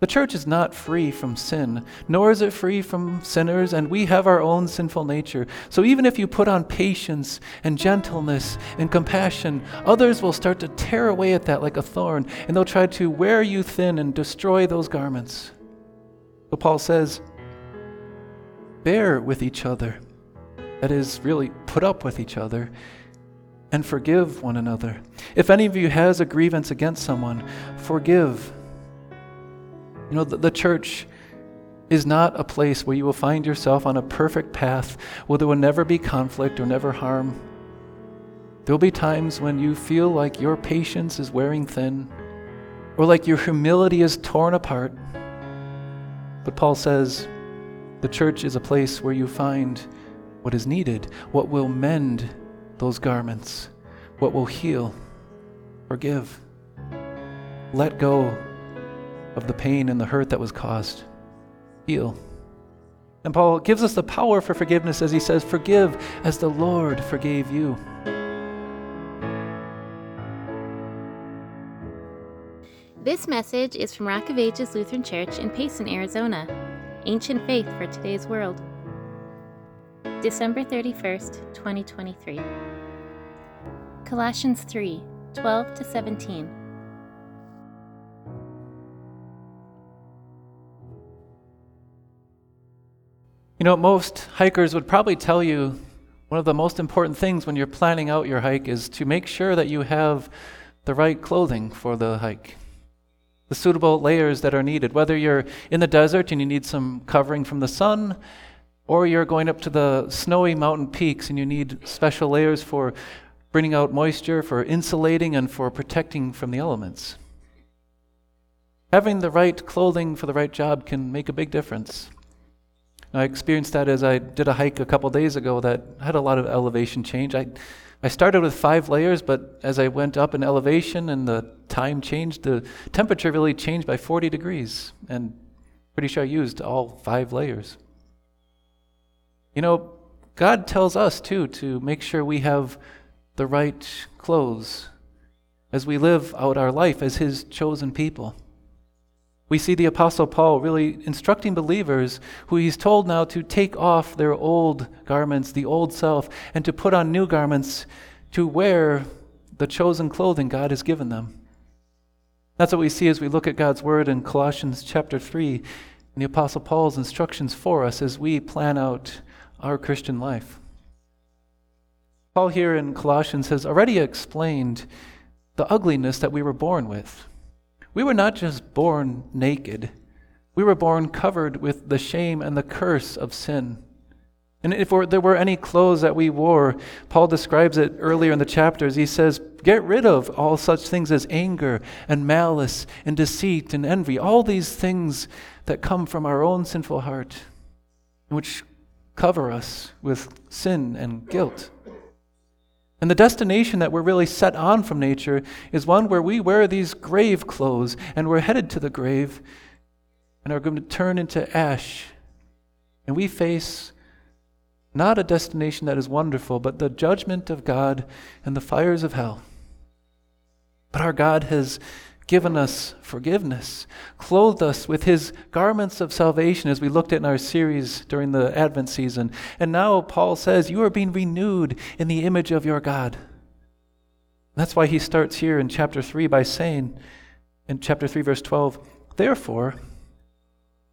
The church is not free from sin, nor is it free from sinners, and we have our own sinful nature. So even if you put on patience and gentleness and compassion, others will start to tear away at that like a thorn, and they'll try to wear you thin and destroy those garments. But Paul says, bear with each other. That is, really put up with each other and forgive one another. If any of you has a grievance against someone, forgive you know, the, the church is not a place where you will find yourself on a perfect path where there will never be conflict or never harm. There will be times when you feel like your patience is wearing thin or like your humility is torn apart. But Paul says the church is a place where you find what is needed, what will mend those garments, what will heal, forgive, let go of the pain and the hurt that was caused. Heal. And Paul gives us the power for forgiveness as he says, Forgive as the Lord forgave you. This message is from Rock of Ages Lutheran Church in Payson, Arizona. Ancient Faith for Today's World. December 31st, 2023. Colossians 3 12 to 17. You know, most hikers would probably tell you one of the most important things when you're planning out your hike is to make sure that you have the right clothing for the hike, the suitable layers that are needed. Whether you're in the desert and you need some covering from the sun, or you're going up to the snowy mountain peaks and you need special layers for bringing out moisture, for insulating, and for protecting from the elements. Having the right clothing for the right job can make a big difference. I experienced that as I did a hike a couple days ago that had a lot of elevation change. I, I started with five layers, but as I went up in elevation and the time changed, the temperature really changed by 40 degrees. And pretty sure I used all five layers. You know, God tells us too to make sure we have the right clothes as we live out our life as His chosen people. We see the Apostle Paul really instructing believers who he's told now to take off their old garments, the old self, and to put on new garments to wear the chosen clothing God has given them. That's what we see as we look at God's word in Colossians chapter 3 and the Apostle Paul's instructions for us as we plan out our Christian life. Paul here in Colossians has already explained the ugliness that we were born with. We were not just born naked, we were born covered with the shame and the curse of sin. And if there were any clothes that we wore, Paul describes it earlier in the chapters. He says, Get rid of all such things as anger and malice and deceit and envy, all these things that come from our own sinful heart, which cover us with sin and guilt. And the destination that we're really set on from nature is one where we wear these grave clothes and we're headed to the grave and are going to turn into ash. And we face not a destination that is wonderful, but the judgment of God and the fires of hell. But our God has given us forgiveness, clothed us with his garments of salvation, as we looked at in our series during the Advent season. And now Paul says, You are being renewed in the image of your God. That's why he starts here in chapter 3 by saying, in chapter 3, verse 12, Therefore,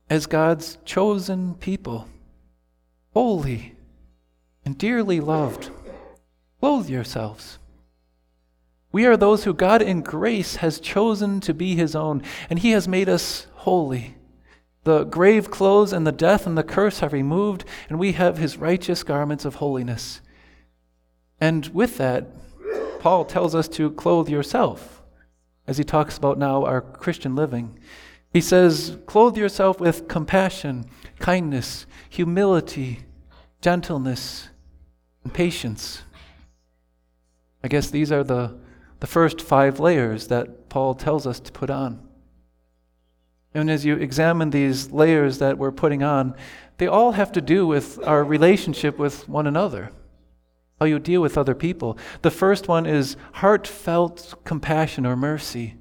as God's chosen people, holy and dearly loved, clothe yourselves we are those who God in grace has chosen to be his own, and he has made us holy. The grave clothes and the death and the curse are removed, and we have his righteous garments of holiness. And with that, Paul tells us to clothe yourself, as he talks about now our Christian living. He says, Clothe yourself with compassion, kindness, humility, gentleness, and patience. I guess these are the the first five layers that Paul tells us to put on. And as you examine these layers that we're putting on, they all have to do with our relationship with one another, how you deal with other people. The first one is heartfelt compassion or mercy.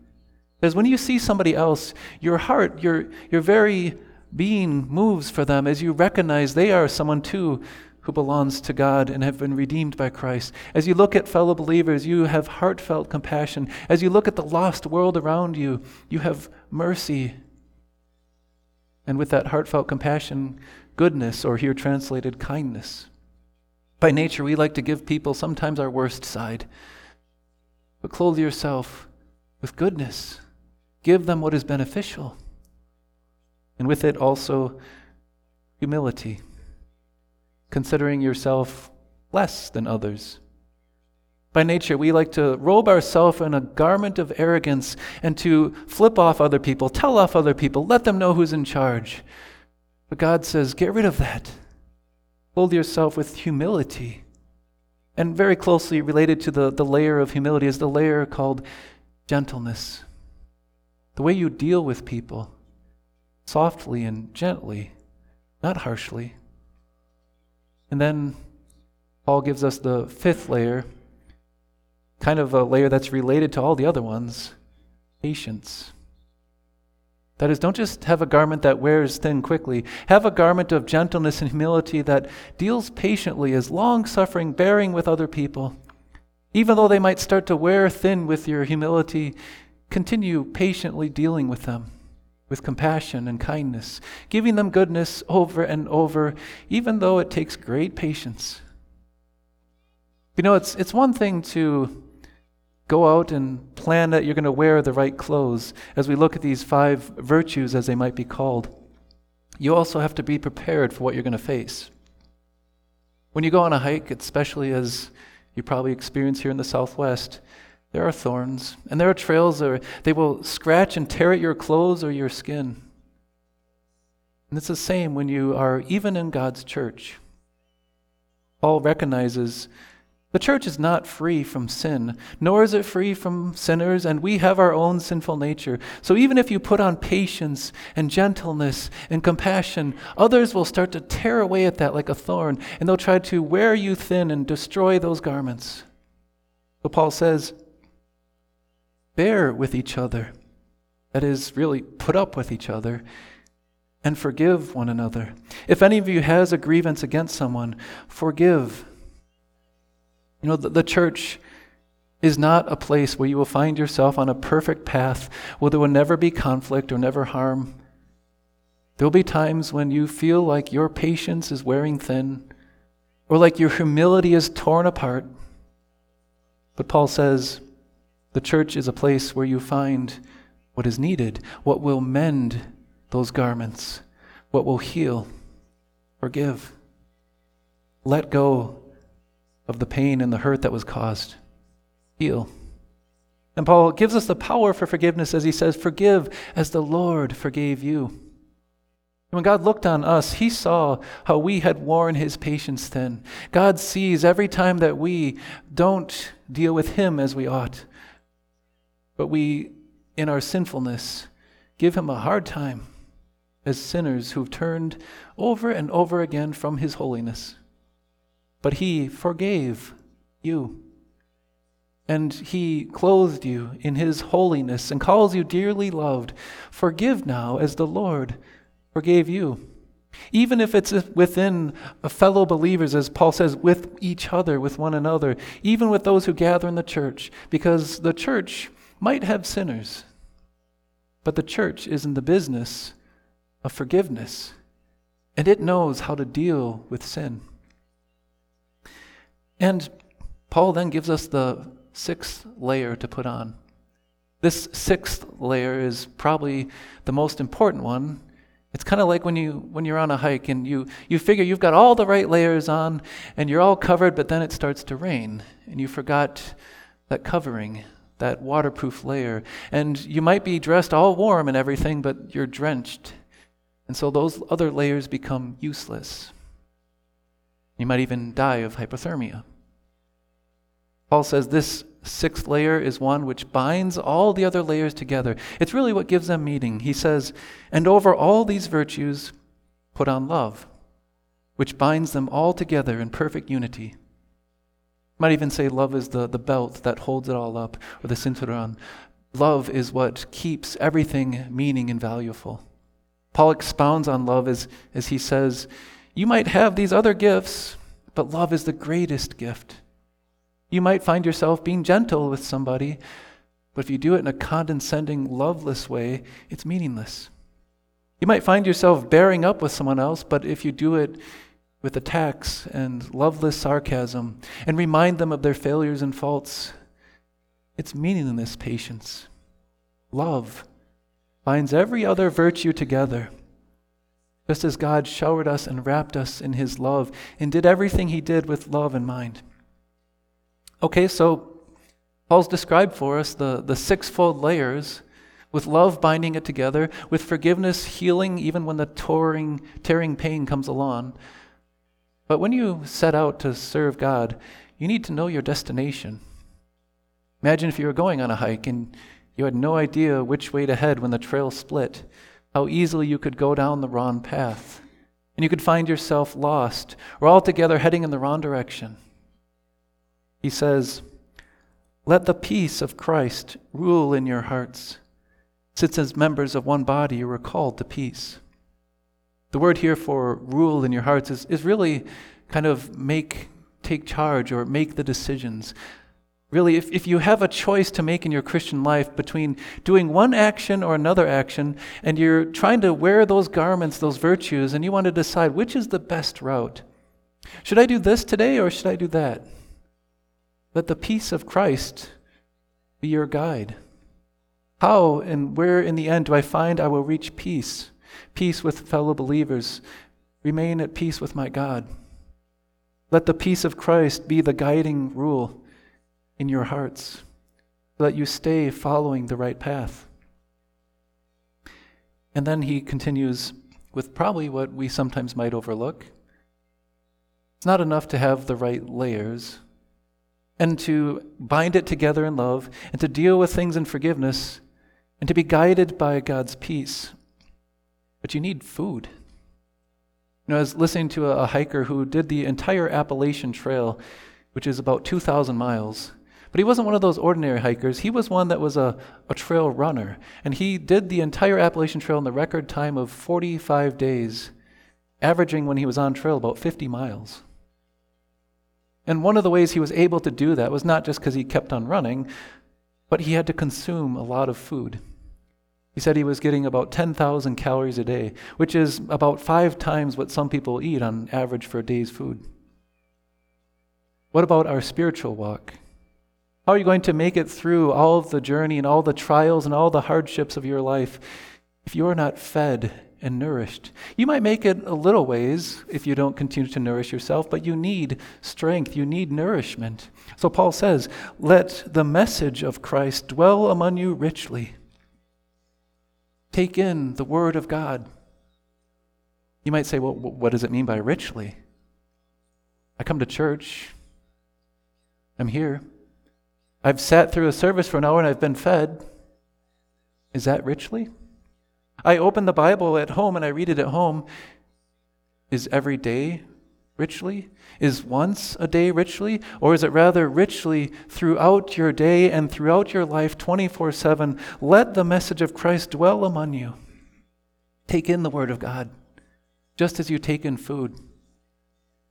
Because when you see somebody else, your heart, your, your very being moves for them as you recognize they are someone too who belongs to God and have been redeemed by Christ. As you look at fellow believers, you have heartfelt compassion. As you look at the lost world around you, you have mercy. And with that heartfelt compassion, goodness, or here translated kindness. By nature, we like to give people sometimes our worst side. But clothe yourself with goodness. Give them what is beneficial. And with it also humility, considering yourself less than others. By nature, we like to robe ourselves in a garment of arrogance and to flip off other people, tell off other people, let them know who's in charge. But God says, get rid of that. Clothe yourself with humility. And very closely related to the, the layer of humility is the layer called gentleness. The way you deal with people, softly and gently, not harshly. And then Paul gives us the fifth layer, kind of a layer that's related to all the other ones patience. That is, don't just have a garment that wears thin quickly. Have a garment of gentleness and humility that deals patiently, as long suffering, bearing with other people. Even though they might start to wear thin with your humility, continue patiently dealing with them with compassion and kindness, giving them goodness over and over, even though it takes great patience. You know, it's, it's one thing to Go out and plan that you're going to wear the right clothes as we look at these five virtues, as they might be called. You also have to be prepared for what you're going to face. When you go on a hike, especially as you probably experience here in the Southwest, there are thorns, and there are trails that they will scratch and tear at your clothes or your skin. And it's the same when you are even in God's church. Paul recognizes the church is not free from sin, nor is it free from sinners, and we have our own sinful nature. So even if you put on patience and gentleness and compassion, others will start to tear away at that like a thorn, and they'll try to wear you thin and destroy those garments. So Paul says, bear with each other. That is, really put up with each other and forgive one another. If any of you has a grievance against someone, forgive you know, the, the church is not a place where you will find yourself on a perfect path where there will never be conflict or never harm. There will be times when you feel like your patience is wearing thin or like your humility is torn apart. But Paul says the church is a place where you find what is needed, what will mend those garments, what will heal, forgive, let go of the pain and the hurt that was caused. Heal. And Paul gives us the power for forgiveness as he says, Forgive as the Lord forgave you. When God looked on us, he saw how we had worn his patience thin. God sees every time that we don't deal with him as we ought, but we, in our sinfulness, give him a hard time as sinners who've turned over and over again from his holiness but he forgave you. And he clothed you in his holiness and calls you dearly loved. Forgive now as the Lord forgave you. Even if it's within fellow believers, as Paul says, with each other, with one another, even with those who gather in the church, because the church might have sinners, but the church is in the business of forgiveness, and it knows how to deal with sin. And Paul then gives us the sixth layer to put on. This sixth layer is probably the most important one. It's kind of like when you when you're on a hike and you you figure you've got all the right layers on and you're all covered, but then it starts to rain and you forgot that covering, that waterproof layer. And you might be dressed all warm and everything, but you're drenched. And so those other layers become useless. You might even die of hypothermia. Paul says this sixth layer is one which binds all the other layers together. It's really what gives them meaning. He says, And over all these virtues, put on love, which binds them all together in perfect unity. Might even say love is the, the belt that holds it all up, or the cinturon. love is what keeps everything meaning and valuable. Paul expounds on love as, as he says, You might have these other gifts, but love is the greatest gift. You might find yourself being gentle with somebody, but if you do it in a condescending, loveless way, it's meaningless. You might find yourself bearing up with someone else, but if you do it with attacks and loveless sarcasm and remind them of their failures and faults, it's meaningless patience. Love binds every other virtue together. Just as God showered us and wrapped us in his love and did everything he did with love in mind. Okay, so Paul's described for us the, the sixfold layers with love binding it together, with forgiveness healing even when the tearing, tearing pain comes along. But when you set out to serve God, you need to know your destination. Imagine if you were going on a hike and you had no idea which way to head when the trail split, how easily you could go down the wrong path. And you could find yourself lost or altogether heading in the wrong direction. He says, Let the peace of Christ rule in your hearts, since as members of one body you were called to peace. The word here for rule in your hearts is, is really kind of make, take charge or make the decisions. Really, if, if you have a choice to make in your Christian life between doing one action or another action, and you're trying to wear those garments, those virtues, and you want to decide which is the best route. Should I do this today or should I do that? Let the peace of Christ be your guide. How and where in the end do I find I will reach peace? Peace with fellow believers. Remain at peace with my God. Let the peace of Christ be the guiding rule in your hearts so that you stay following the right path. And then he continues with probably what we sometimes might overlook. It's not enough to have the right layers and to bind it together in love, and to deal with things in forgiveness, and to be guided by God's peace. But you need food. You know, I was listening to a, a hiker who did the entire Appalachian Trail, which is about 2,000 miles. But he wasn't one of those ordinary hikers. He was one that was a, a trail runner. And he did the entire Appalachian Trail in the record time of 45 days, averaging when he was on trail about 50 miles. And one of the ways he was able to do that was not just because he kept on running, but he had to consume a lot of food. He said he was getting about 10,000 calories a day, which is about five times what some people eat on average for a day's food. What about our spiritual walk? How are you going to make it through all of the journey and all the trials and all the hardships of your life if you are not fed and nourished. You might make it a little ways if you don't continue to nourish yourself, but you need strength, you need nourishment. So Paul says, Let the message of Christ dwell among you richly. Take in the word of God. You might say, Well, what does it mean by richly? I come to church, I'm here. I've sat through a service for an hour and I've been fed. Is that richly? I open the Bible at home and I read it at home. Is every day richly? Is once a day richly? Or is it rather richly throughout your day and throughout your life 24 7? Let the message of Christ dwell among you. Take in the Word of God, just as you take in food.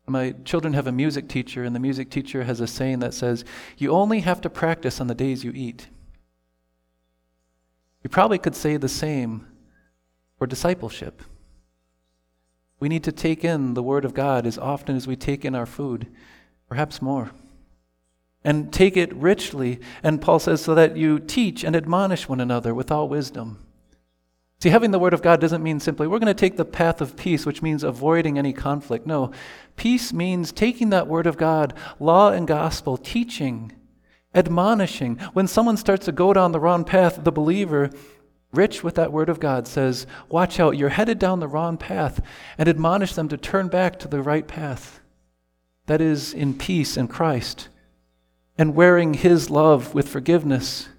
My children have a music teacher, and the music teacher has a saying that says, You only have to practice on the days you eat. You probably could say the same for discipleship. We need to take in the Word of God as often as we take in our food, perhaps more. And take it richly, and Paul says, so that you teach and admonish one another with all wisdom. See, having the Word of God doesn't mean simply we're going to take the path of peace, which means avoiding any conflict. No, peace means taking that Word of God, law and gospel, teaching, admonishing. When someone starts to go down the wrong path, the believer rich with that word of God, says, Watch out, you're headed down the wrong path, and admonish them to turn back to the right path. That is in peace in Christ, and wearing His love with forgiveness,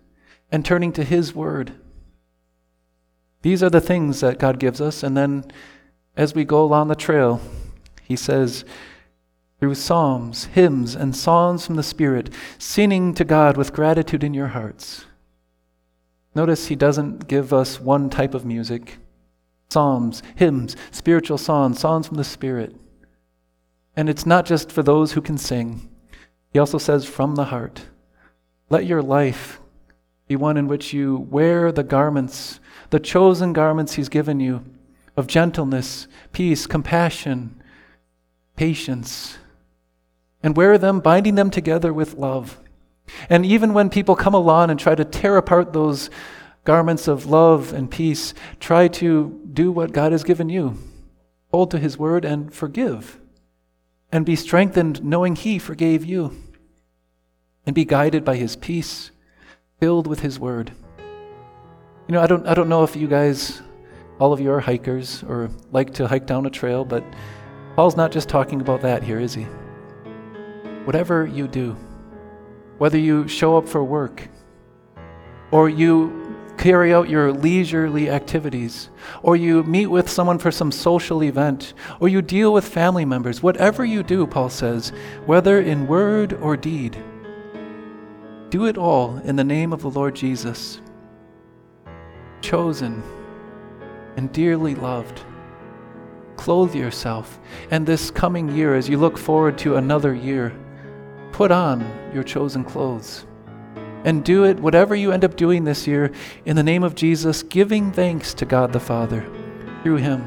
and turning to His word. These are the things that God gives us, and then as we go along the trail, He says, through psalms, hymns, and songs from the Spirit, singing to God with gratitude in your hearts. Notice he doesn't give us one type of music psalms, hymns, spiritual songs, songs from the Spirit. And it's not just for those who can sing. He also says, from the heart. Let your life be one in which you wear the garments, the chosen garments He's given you of gentleness, peace, compassion, patience, and wear them, binding them together with love. And even when people come along and try to tear apart those garments of love and peace, try to do what God has given you hold to His word and forgive, and be strengthened knowing He forgave you, and be guided by His peace, filled with His word. You know, I don't, I don't know if you guys, all of you are hikers or like to hike down a trail, but Paul's not just talking about that here, is he? Whatever you do, whether you show up for work, or you carry out your leisurely activities, or you meet with someone for some social event, or you deal with family members, whatever you do, Paul says, whether in word or deed, do it all in the name of the Lord Jesus, chosen and dearly loved. Clothe yourself, and this coming year, as you look forward to another year, put on your chosen clothes and do it, whatever you end up doing this year, in the name of Jesus, giving thanks to God the Father through Him.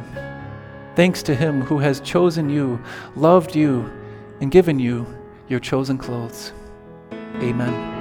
Thanks to Him who has chosen you, loved you, and given you your chosen clothes. Amen.